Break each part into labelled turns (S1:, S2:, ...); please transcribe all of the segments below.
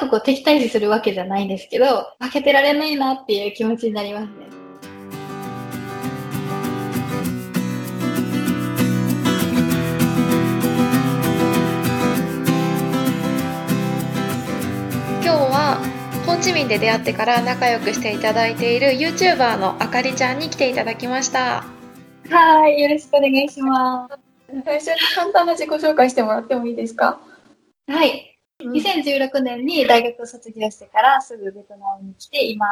S1: くこう敵対視するわけじゃないんですけど、負けてられないなっていう気持ちになりますね。
S2: 今日はホーチミンで出会ってから仲良くしていただいている YouTuber のあかりちゃんに来ていただきました。
S1: はい、よろしくお願いします。
S3: 最初に簡単な自己紹介してもらってもいいですか？
S1: はい。2016年に大学を卒業してからすぐベトナムに来て、今、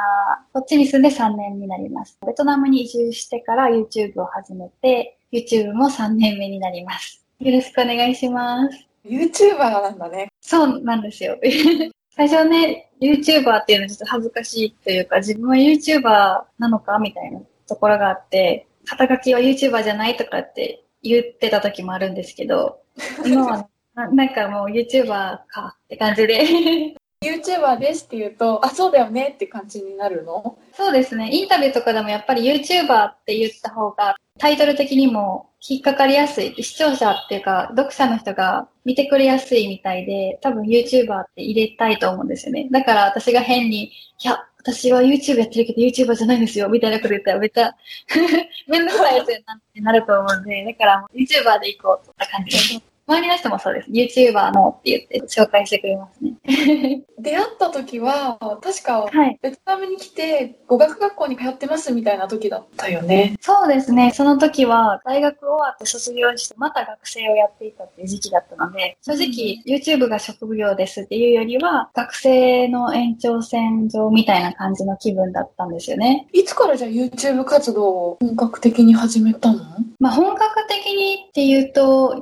S1: こっちに住んで3年になります。ベトナムに移住してから YouTube を始めて、YouTube も3年目になります。よろしくお願いします。
S3: YouTuber なんだね。
S1: そうなんですよ。最初ね、YouTuber っていうのはちょっと恥ずかしいというか、自分は YouTuber なのかみたいなところがあって、肩書きは YouTuber じゃないとかって言ってた時もあるんですけど、今はななんかもう YouTuber かって感じで。
S3: YouTuber ですって言うと、あ、そうだよねって感じになるの？
S1: そうですね。インタビューとかでもやっぱり YouTuber って言った方がタイトル的にも引っかかりやすい。視聴者っていうか読者の人が見てくれやすいみたいで、多分 YouTuber って入れたいと思うんですよね。だから私が変に、いや、私は YouTube やってるけど YouTuber じゃないんですよ、みたいなこと言ったらめっちゃ めんどくさいやつになってなると思うんで、だから YouTuber で行こうった感じ。周りの人もそうです。YouTuber のって言って紹介してくれますね。
S3: 出会った時は、確か
S1: はい。
S3: ベトナムに来て語学学校に通ってますみたいな時だったよね。
S1: そうですね。その時は大学終わって卒業してまた学生をやっていたっていう時期だったので、正直 YouTube が職業ですっていうよりは学生の延長線上みたいな感じの気分だったんですよね。
S3: いつからじゃあ YouTube 活動を本格的に始めたの？
S1: まあ本格的にっていうと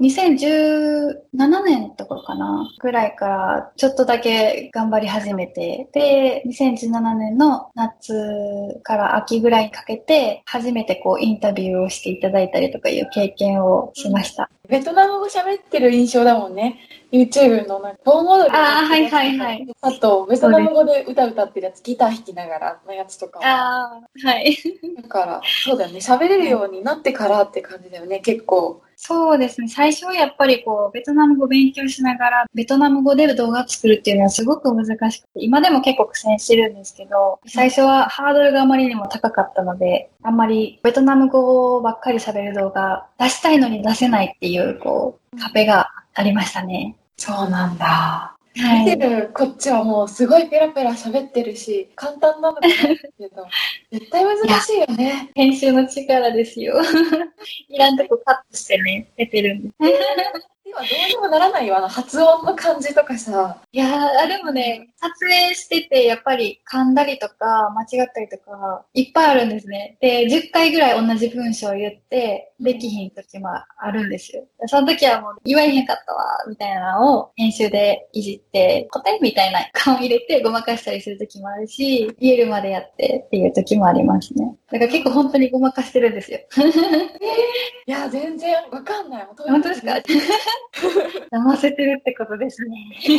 S1: 2017年とかかなぐらいからちょっとだけ頑張り始めて、で、2017年の夏から秋ぐらいにかけて初めてこうインタビューをしていただいたりとかいう経験をしました。
S3: ベトナム語喋ってる印象だもんね。YouTube のなんか盆踊り
S1: あーはいはいはい。
S3: あと、ベトナム語で歌歌ってるやつ、ギター弾きながらのやつとかも。
S1: ああ、はい。
S3: だから、そうだよね。喋れるようになってからって感じだよね、結構。
S1: そうですね。最初はやっぱりこう、ベトナム語勉強しながら、ベトナム語で動画作るっていうのはすごく難しくて、今でも結構苦戦してるんですけど、最初はハードルがあまりにも高かったので、あんまりベトナム語ばっかり喋る動画出したいのに出せないっていう、こう、壁がありましたね。
S3: そうなんだ。
S1: はい。
S3: 見てるこっちはもうすごいペラペラ喋ってるし、簡単なのかなけど、絶対難しいよね。
S1: 編集の力ですよ。いらんとこカットしてね、出てるんです。
S3: 今どうにもならないよ、あの発音の感じとかさ。
S1: いやー、でもね、撮影してて、やっぱり噛んだりとか、間違ったりとか、いっぱいあるんですね。で、10回ぐらい同じ文章を言って、できひん時もあるんですよ。その時はもう言わへんかったわ、みたいなのを編集でいじって、答えみたいな顔入れてごまかしたりする時もあるし、言えるまでやってっていう時もありますね。だから結構本当にごまかしてるんですよ。
S3: いや、全然わかんない。
S1: 本当ですか？騙せてるってことですね。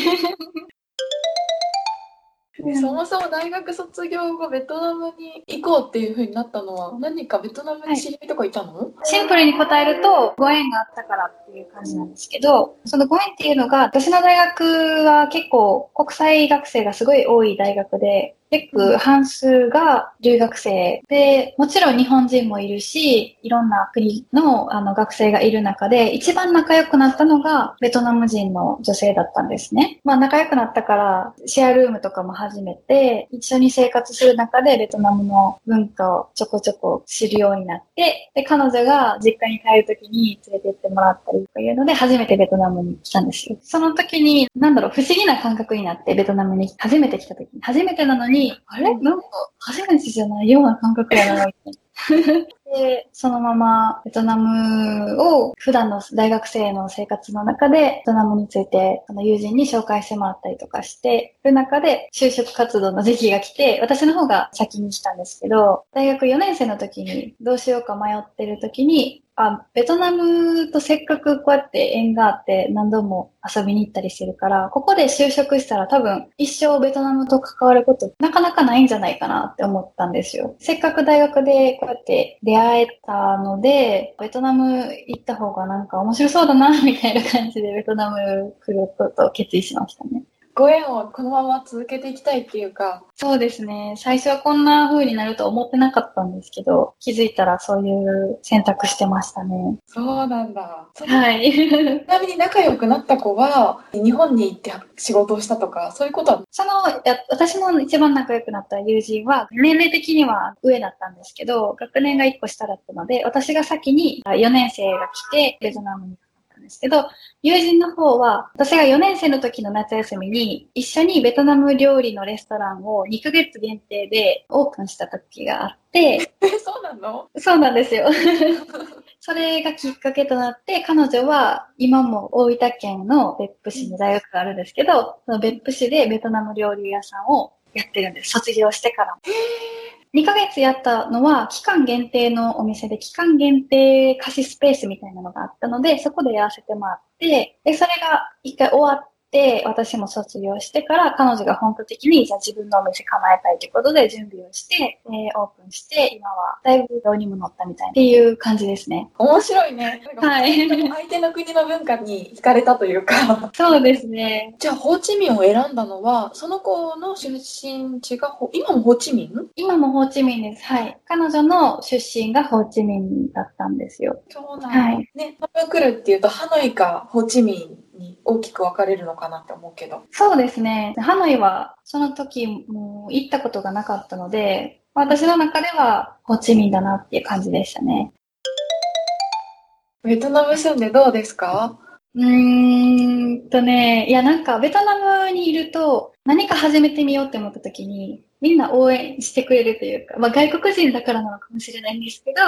S3: そもそも大学卒業後ベトナムに行こうっていう風になったのは何かベトナムに知り合いとかいたの、
S1: シンプルに答えると、ご縁があったからっていう感じなんですけど、そのご縁っていうのが、私の大学は結構国際学生がすごい多い大学で、結構半数が留学生で、もちろん日本人もいるし、いろんな国のあの学生がいる中で、一番仲良くなったのがベトナム人の女性だったんですね。まあ仲良くなったから、シェアルームとかも始めて、一緒に生活する中でベトナムの文化をちょこちょこ知るようになって、で、彼女が実家に帰るときに連れて行ってもらったりとかいうので、初めてベトナムに来たんですよ。その時に、なんだろう、不思議な感覚になって、ベトナムに初めて来た時に、初めてなのに、あれ？なんか、初めてじゃないような感覚やな、みたいな。で、そのままベトナムを普段の大学生の生活の中で、ベトナムについてあの友人に紹介してもらったりとかして、る中で就職活動の時期が来て、私の方が先に来たんですけど、大学4年生の時にどうしようか迷ってる時に、あ、ベトナムとせっかくこうやって縁があって何度も遊びに行ったりしてるから、ここで就職したら多分一生ベトナムと関わることなかなかないんじゃないかなって思ったんですよ。せっかく大学でこうやって出会えたので、ベトナム行った方がなんか面白そうだな、みたいな感じでベトナム来ることを決意しましたね。
S3: ご縁をこのまま続けていきたいっていうか。
S1: そうですね。最初はこんな風になると思ってなかったんですけど、気づいたらそういう選択してましたね。
S3: そうなんだ。
S1: はい。
S3: ちなみに仲良くなった子は、日本に行って仕事をしたとか、そういうことは？
S1: その、や私の一番仲良くなった友人は、年齢的には上だったんですけど、学年が1個下だったので、私が先に4年生が来て、ベトナムにですけど、友人の方は、私が4年生の時の夏休みに、一緒にベトナム料理のレストランを2ヶ月限定でオープンした時があって、
S3: え、そうなの？
S1: そうなんですよ。それがきっかけとなって、彼女は今も大分県の別府市に大学があるんですけど、その別府市でベトナム料理屋さんをやってるんです。卒業してから。2ヶ月やったのは期間限定のお店で期間限定貸しスペースみたいなのがあったので、そこでやらせてもらって、で、それが一回終わって、私も卒業してから彼女が本格的にじゃあ自分のお店構えたいということで準備をして、えーオープンして、今はだいぶ量にも乗ったみたいなっていう感じですね。
S3: 面白いね。
S1: はい
S3: 相手の国の文化に惹かれたというか。
S1: そうですね。
S3: じゃあ、ホーチミンを選んだのは、その子の出身地がほ、今もホーチミン？
S1: 今もホーチミンです。はい。彼女の出身がホーチミンだったんですよ。
S3: そうなん
S1: はい
S3: ね、多分来るっていうと、ハノイかホーチミンに大きく分かれるのかなって思うけど。
S1: そうですね。ハノイはその時も行ったことがなかったので、私の中ではホーチミンだなっていう感じでしたね。
S3: ベトナム住んでどうですか？
S1: うーんとね、いやなんかベトナムにいると何か始めてみようって思った時にみんな応援してくれるというか、まあ外国人だからなのかもしれないんですけど、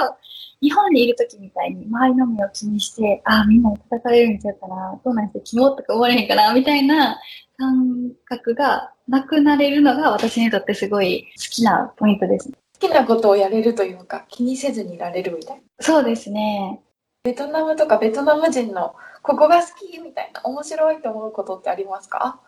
S1: 日本にいる時みたいに周りの目を気にして、ああ、みんなに叩かれるんちゃうかな、どうなんしてキモとか思われへんかな、みたいな感覚がなくなれるのが私にとってすごい好きなポイントです。
S3: 好きなことをやれるというか、気にせずにいられるみたいな。
S1: そうですね。
S3: ベトナムとかベトナム人のここが好きみたいな面白いと思うことってありますか？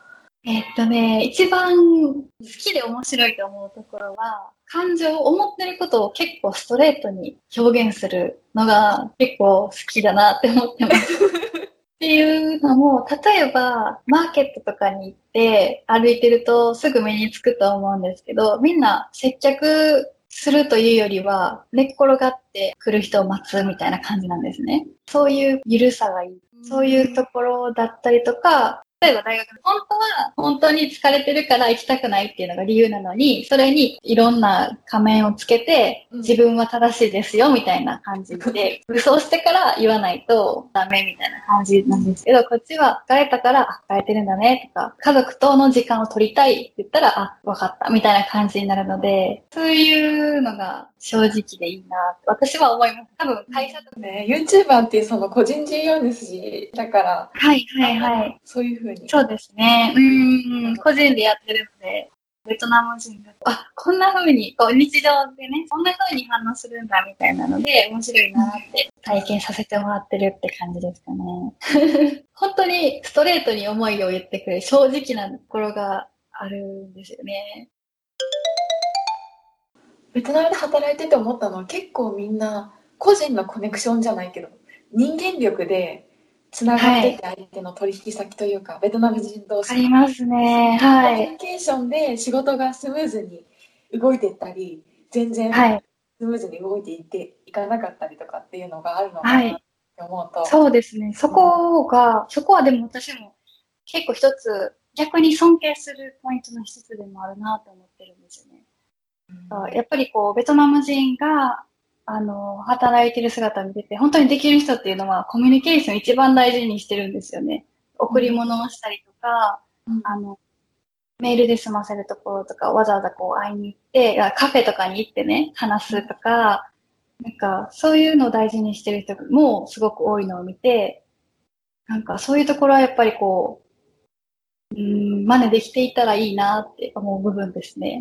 S1: えっとね、一番好きで面白いと思うところは、感情、思ってることを結構ストレートに表現するのが結構好きだなって思ってます。っていうのも、例えば、マーケットとかに行って歩いてるとすぐ目につくと思うんですけど、みんな接客するというよりは、寝っ転がって来る人を待つみたいな感じなんですね。そういう緩さがいい。そういうところだったりとか、例えば大学で本当は本当に疲れてるから行きたくないっていうのが理由なのに、それにいろんな仮面をつけて、
S3: うん。
S1: 自分は正しいですよみたいな感じで、武装してから言わないとダメみたいな感じなんですけど、こっちは疲れたから、あ、疲れてるんだねとか、家族との時間を取りたいって言ったら、あ、わかったみたいな感じになるので、そういうのが正直でいいなって私は思います。多分会社とか
S3: ね、YouTuber っていうその個人事業主だから、
S1: はいはいはい。
S3: そういうふうに。
S1: そうですね。うーん、個人でやってるので、ベトナム人が、あ、こんな風に、こう日常でね、こんな風に反応するんだみたいなので、面白いなって体験させてもらってるって感じですかね。本当にストレートに思いを言ってくれる正直なところがあるんですよね。
S3: ベトナムで働いてて思ったのは結構みんな個人のコネクションじゃないけど人間力でつながってて相手の取引先というか、ベトナム人同士
S1: ありますね。はい。
S3: コミュニケーションで仕事がスムーズに動いていったり全然
S1: はい。
S3: スムーズに動いていっていかなかったりとかっていうのがあるのか
S1: は
S3: ないって思うと、
S1: そうですね。そこが、そこはでも私も結構一つ、逆に尊敬するポイントの一つでもあるなと思ってるんですよね。
S3: うん
S1: やっぱりこう、ベトナム人が、あの、働いてる姿を見てて、本当にできる人っていうのは、コミュニケーション一番大事にしてるんですよね。贈り物をしたりとか、
S3: うん
S1: あの、メールで済ませるところとか、わざわざこう会いに行って、あカフェとかに行ってね、話すとか、なんか、そういうのを大事にしてる人もすごく多いのを見て、なんか、そういうところはやっぱりこう、うーん、真似できていたらいいなって思う部分ですね。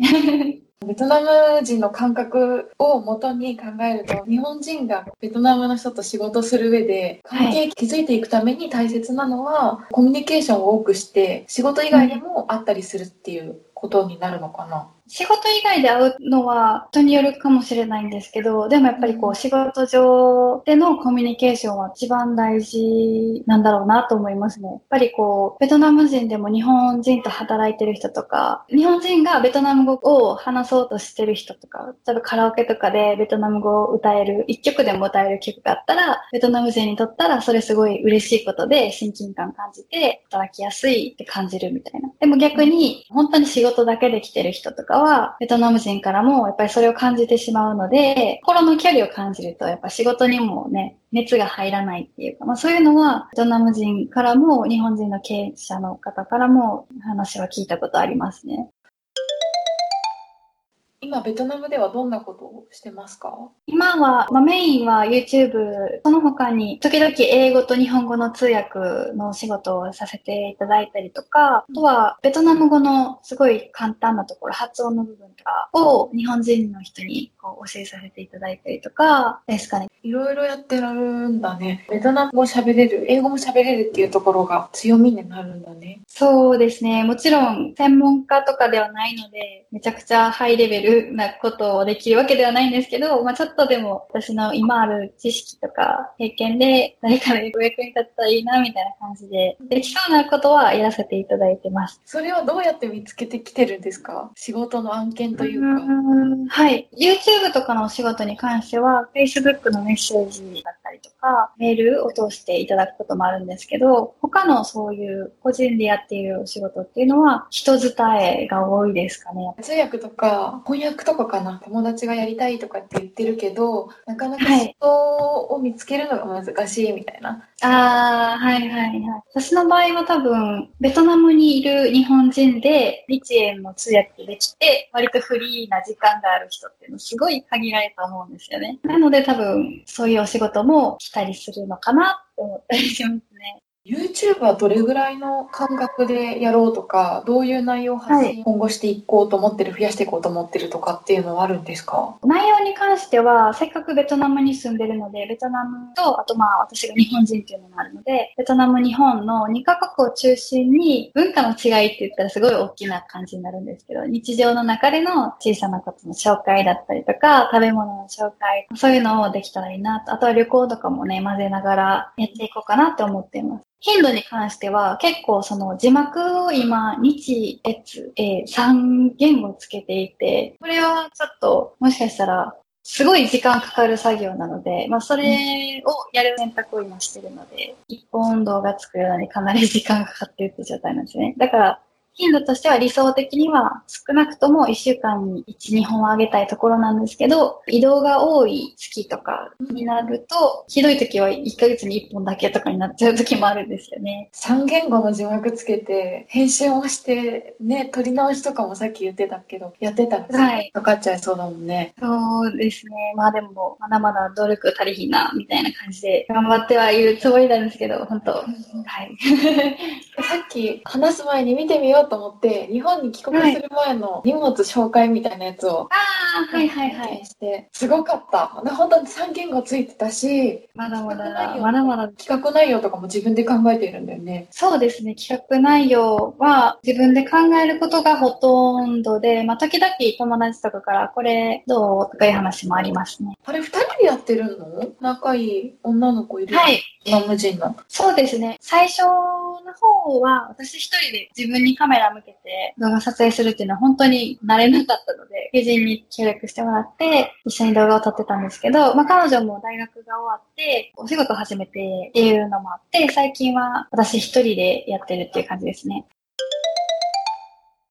S3: ベトナム人の感覚を元に考えると日本人がベトナムの人と仕事する上で関係築いていくために大切なのは、コミュニケーションを多くして仕事以外でもあったりするっていうことになるのかな。
S1: 仕事以外で会うのは人によるかもしれないんですけど、でもやっぱりこう仕事上でのコミュニケーションは一番大事なんだろうなと思いますね。やっぱりこう、ベトナム人でも日本人と働いてる人とか、日本人がベトナム語を話そうとしてる人とか、例えばカラオケとかでベトナム語を歌える、一曲でも歌える曲があったら、ベトナム人にとったらそれすごい嬉しいことで親近感感じて働きやすいって感じるみたいな。でも逆に、本当に仕事だけで来てる人とかは、ベトナム人からもやっぱりそれを感じてしまうので、心の距離を感じると、やっぱ仕事にもね、熱が入らないっていうか、まあそういうのは、ベトナム人からも、日本人の経営者の方からも話は聞いたことありますね。
S3: 今、ベトナムではどんなことをしてますか？
S1: 今は、まあ、メインは YouTube、その他に時々英語と日本語の通訳のお仕事をさせていただいたりとか、あとはベトナム語のすごい簡単なところ、発音の部分とかを日本人の人にこう教えさせていただいたりとかですかね。
S3: いろいろやってられるんだね。ベトナム語喋れる、英語も喋れるっていうところが強みになるんだね。
S1: そうですね。もちろん専門家とかではないので、めちゃくちゃハイレベルなことをできるわけではないんですけど、まあちょっとでも私の今ある知識とか経験で誰かのお役に立ったらいいなみたいな感じで、できそうなことはやらせていただいてます。
S3: それはどうやって見つけてきてるんですか？仕事の案件というか。
S1: うはい。YouTube とかのお仕事に関しては、Facebook のメッセージだったりとか、メールを通していただくこともあるんですけど、他のそういう個人でやっているお仕事っていうのは、人伝えが多いですかね。
S3: 通訳とか翻訳とかかな友達がやりたいとかって言ってるけどなかなか人を見つけるのが難しいみたいな、
S1: ああ、はいはいはい。私の場合は多分、ベトナムにいる日本人で、日英の通訳できて、割とフリーな時間がある人っていうのすごい限られると思うんですよね。なので多分、そういうお仕事も来たりするのかなって思ったりします。
S3: YouTube はどれぐらいの感覚でやろうとか、どういう内容を発信、今後していこうと思ってる、増やしていこうと思ってるとかっていうのはあるんですか？
S1: 内容に関しては、せっかくベトナムに住んでるので、ベトナムと、あとまあ私が日本人っていうのもあるので、ベトナム、日本の2カ国を中心に文化の違いって言ったらすごい大きな感じになるんですけど、日常の中での小さなことの紹介だったりとか、食べ物の紹介、そういうのをできたらいいなと。あとは旅行とかもね、混ぜながらやっていこうかなって思っています。頻度に関しては結構その字幕を今日月、えー、3言語つけていて、これはちょっともしかしたらすごい時間かかる作業なので、まあそれをやる選択を今してるので、一本動画作るのにかなり時間かかってるって状態なんですね。だから頻度としては理想的には少なくとも1週間に1、2本あげたいところなんですけど、移動が多い月とかになると、ひどい時は1ヶ月に1本だけとかになっちゃう時もあるんですよね。
S3: 3言語の字幕つけて、編集をして、ね、撮り直しとかもさっき言ってたけど、やってたら
S1: はい
S3: かかっちゃいそうだもんね。
S1: そうですね。まあでも、まだまだ努力足りひんな、みたいな感じで頑張ってはいるつもりなんですけど、本当はい。
S3: さっき話す前に見てみようと思って、日本に帰国する前の荷物紹介みたいなやつを
S1: ああ、はいはいはい。
S3: して、すごかった。本当に3言語ついてたし、
S1: まだまだ、まだまだ。
S3: 企画内容とかも自分で考えているんだよね。
S1: そうですね。企画内容は自分で考えることがほとんどで、まあ時々友達とかからこれどうとかいう話もありますね。
S3: あれ、2人でやってるの？仲いい女の子いる？
S1: はい。
S3: ベトナム人の。
S1: そうですね。最初の方は、私一人で自分にカメラ向けて動画撮影するっていうのは本当に慣れなかったので、友人に協力してもらって、一緒に動画を撮ってたんですけど、まあ彼女も大学が終わって、お仕事を始めてっていうのもあって、最近は私一人でやってるっていう感じですね。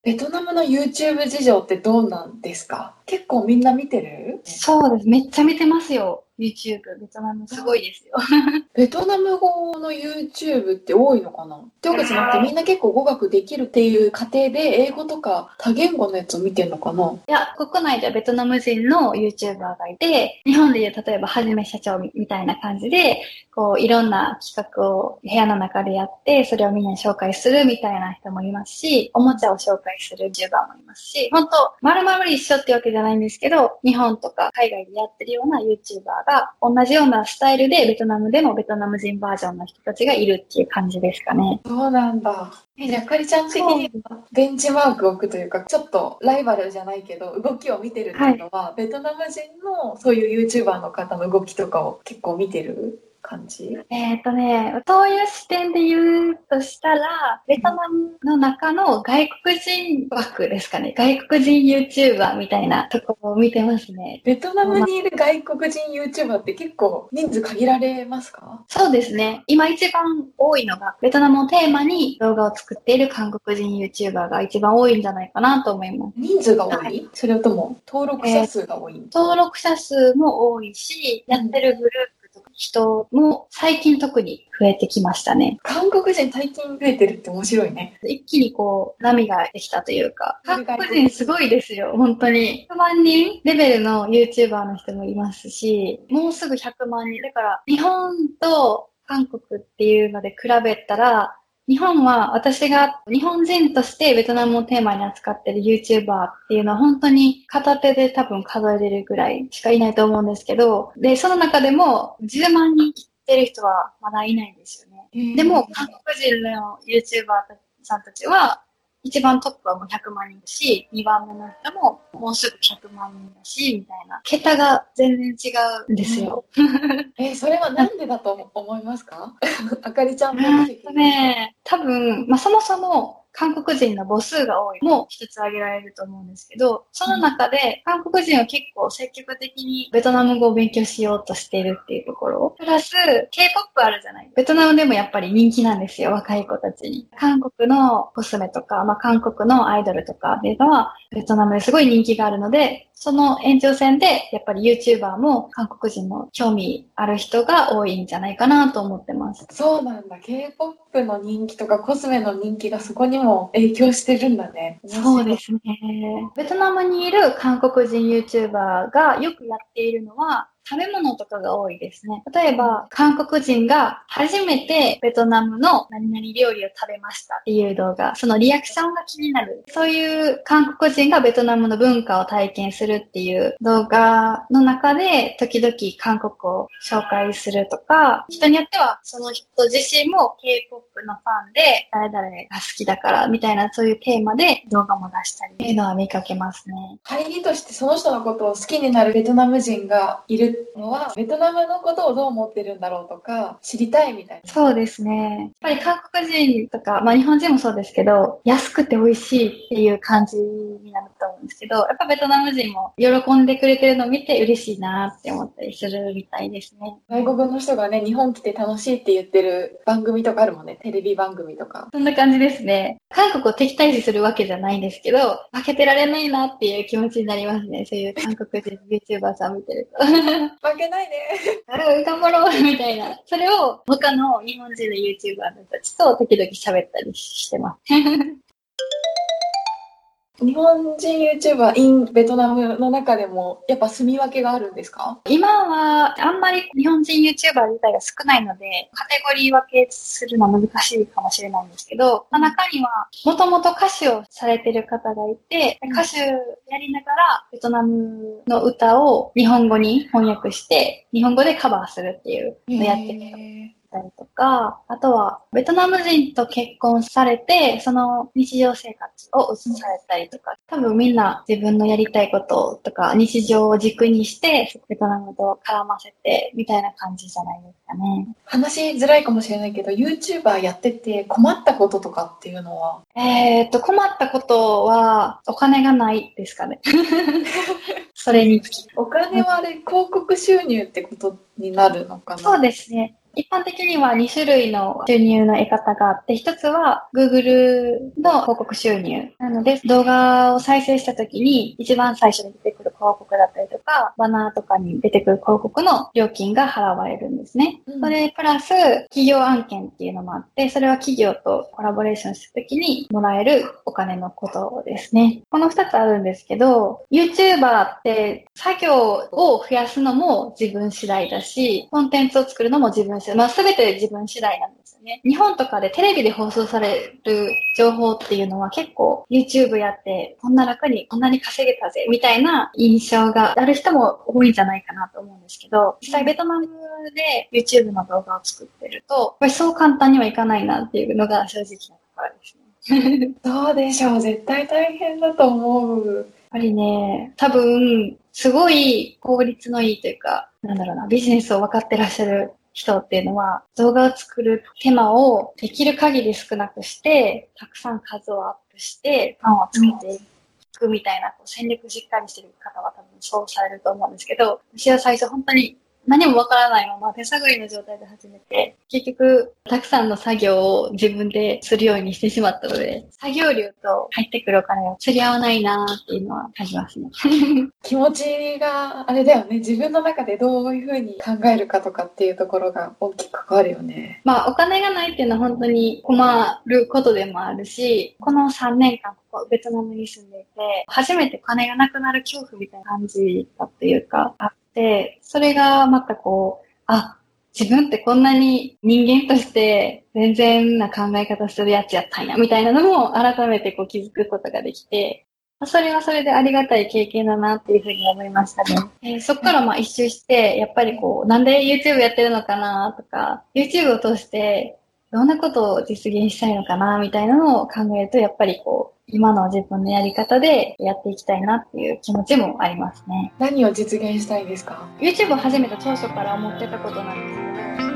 S3: ベトナムの YouTube 事情ってどうなんですか？結構みんな見てる？
S1: そうです。めっちゃ見てますよ。YouTube。ベトナムすごいですよ。
S3: ベトナム語の YouTube って多いのかな？ってわけじゃなくてみんな結構語学できるっていう過程で英語とか多言語のやつを見てんのかな？い
S1: や、国内ではベトナム人の YouTuber がいて、日本でいう例えばはじめ社長みたいな感じで、こういろんな企画を部屋の中でやって、それをみんなに紹介するみたいな人もいますし、おもちゃを紹介する YouTuber もいますし、本当丸々一緒ってわけじゃないんですけど、日本とか海外でやってるような YouTuber がか、同じようなスタイルでベトナムでもベトナム人バージョンの人たちがいるっていう感じですかね。
S3: そうなんだ。え、じゃあ、かりちゃん的にベンチマークを置くというか、ちょっとライバルじゃないけど、動きを見てるっていうのは、はい、ベトナム人のそういう YouTuber の方の動きとかを結構見てる？感じ？
S1: えっ、とね、そういう視点で言うとしたら、ベトナムの中の外国人枠ですかね。外国人 YouTuber みたいなところを見てますね。
S3: ベトナムにいる外国人 YouTuber って結構人数限られますか？
S1: そうですね。今一番多いのが、ベトナムをテーマに動画を作っている韓国人 YouTuber が一番多いんじゃないかなと思います。
S3: 人数が多い、はい、それとも登録者数が多い、えー、
S1: 登録者数も多いし、やってるグループ人も最近特に増えてきましたね。
S3: 韓国人最近増えてるって面白いね。
S1: 一気にこう、波ができたというか、韓国人すごいですよ、本当に。100万人レベルの YouTuber の人もいますし、もうすぐ100万人。だから、日本と韓国っていうので比べたら、日本は私が日本人としてベトナムをテーマに扱ってる YouTuber っていうのは本当に片手で多分数えれるぐらいしかいないと思うんですけど、で、その中でも10万人切ってる人はまだいないんですよね。でも韓国人の YouTuber さんたちは一番トップはもう100万人だし、2番目の人ももうすぐ100万人だし、みたいな。桁が全然違うんですよ。
S3: えー、それはなんでだと思いますか？あかりちゃんも。
S1: ね、多分、まあ、そもそも韓国人の母数が多いも一つ挙げられると思うんですけど、その中で韓国人は結構積極的にベトナム語を勉強しようとしているっていうところ。プラス、K-POP あるじゃないベトナムでもやっぱり人気なんですよ、若い子たちに。韓国のコスメとか、まあ、韓国のアイドルとかっていうのは、ベトナムですごい人気があるので、その延長線で、やっぱり YouTuber も韓国人の興味ある人が多いんじゃないかなと思ってます。
S3: そうなんだ。K-POP の人気とかコスメの人気がそこにも影響してるんだね。
S1: そうですね。ベトナムにいる韓国人 YouTuber がよくやっているのは、食べ物とかが多いですね。例えば、韓国人が初めてベトナムの何々料理を食べましたっていう動画、そのリアクションが気になる。そういう韓国人がベトナムの文化を体験するっていう動画の中で、時々韓国を紹介するとか、人によってはその人自身も K-POP のファンで、誰々が好きだからみたいなそういうテーマで動画も出したりっていうのは見かけますね。
S3: 入りとしてその人のことを好きになるベトナム人がいるのは、ベトナムのことをどう思ってるんだろうとか、知りたいみたいな。
S1: そうですね。やっぱり韓国人とか、まあ日本人もそうですけど、安くて美味しいっていう感じになると思うんですけど、やっぱベトナム人も喜んでくれてるのを見て嬉しいなって思ったりするみたいですね。
S3: 外国の人がね、日本来て楽しいって言ってる番組とかあるもんね。テレビ番組とか。
S1: そんな感じですね。韓国を敵対視するわけじゃないんですけど、負けてられないなっていう気持ちになりますね。そういう韓国人 YouTuber さん見てると。
S3: 負けないでね。
S1: 頑張ろうみたいな。それを他の日本人の YouTuber たちと時々喋ったりしてます。
S3: 日本人 YouTuber in ベトナムの中でもやっぱ住み分けがあるんですか？
S1: 今はあんまり日本人 YouTuber 自体が少ないのでカテゴリー分けするのは難しいかもしれないんですけど、まあ、中にはもともと歌手をされてる方がいて、歌手やりながらベトナムの歌を日本語に翻訳して日本語でカバーするっていうのをやってるたりとか、あとはベトナム人と結婚されて、その日常生活を移されたりとか、多分みんな自分のやりたいこととか日常を軸にして、ベトナムと絡ませてみたいな感じじゃないですかね。
S3: 話しづらいかもしれないけど、YouTuber やってて困ったこととかっていうのは？
S1: えっと、困ったことはお金がないですかね。それにつき。
S3: お金はあれ、広告収入ってことになるのかな？
S1: そうですね。一般的には2種類の収入の得方があって、一つは Google の広告収入。なので、動画を再生した時に一番最初に出てくる広告だったりとか、バナーとかに出てくる広告の料金が払われるんですね。うん、それプラス、企業案件っていうのもあって、それは企業とコラボレーションした時にもらえるお金のことですね。この二つあるんですけど、YouTuber って作業を増やすのも自分次第だし、コンテンツを作るのも自分まあ、すべて自分次第なんですよね。日本とかでテレビで放送される情報っていうのは結構 YouTube やってこんな楽にこんなに稼げたぜみたいなイ印象がある人も多いんじゃないかなと思うんですけど、実際ベトナムで YouTube の動画を作ってると、やっぱりそう簡単にはいかないなっていうのが正直なところですね。
S3: どうでしょう絶対大変だと思う。やっ
S1: ぱりね、多分、すごい効率のいいというか、なんだろうな、ビジネスを分かってらっしゃる人っていうのは、動画を作る手間をできる限り少なくして、たくさん数をアップして、ファンをつけていくみたいな、こう戦略しっかりしてる方は多分そうされると思うんですけど、私は最初本当に何もわからないまま手探りの状態で始めて、結局、たくさんの作業を自分でするようにしてしまったので、作業量と入ってくるお金が釣り合わないなっていうのは感じますね。
S3: 気持ちが、あれだよね、自分の中でどういうふうに考えるかとかっていうところが大きく関わるよね。
S1: まあ、お金がないっていうのは本当に困ることでもあるし、この3年間、ここベトナムに住んでいて、初めて金がなくなる恐怖みたいな感じだっていうか、あ、それがまたこう、あ、自分ってこんなに人間として全然な考え方するやつやったんや、みたいなのも改めてこう気づくことができて、それはそれでありがたい経験だなっていうふうに思いましたね。えー、そこからまあ一周して、やっぱりこう、なんで YouTube やってるのかなとか、YouTube を通してどんなことを実現したいのかなみたいなのを考えると、やっぱりこう、今の自分のやり方でやっていきたいなっていう気持ちもありますね。
S3: 何を実現したいですか
S1: ?YouTube を始めた当初から思ってたことなんですけど、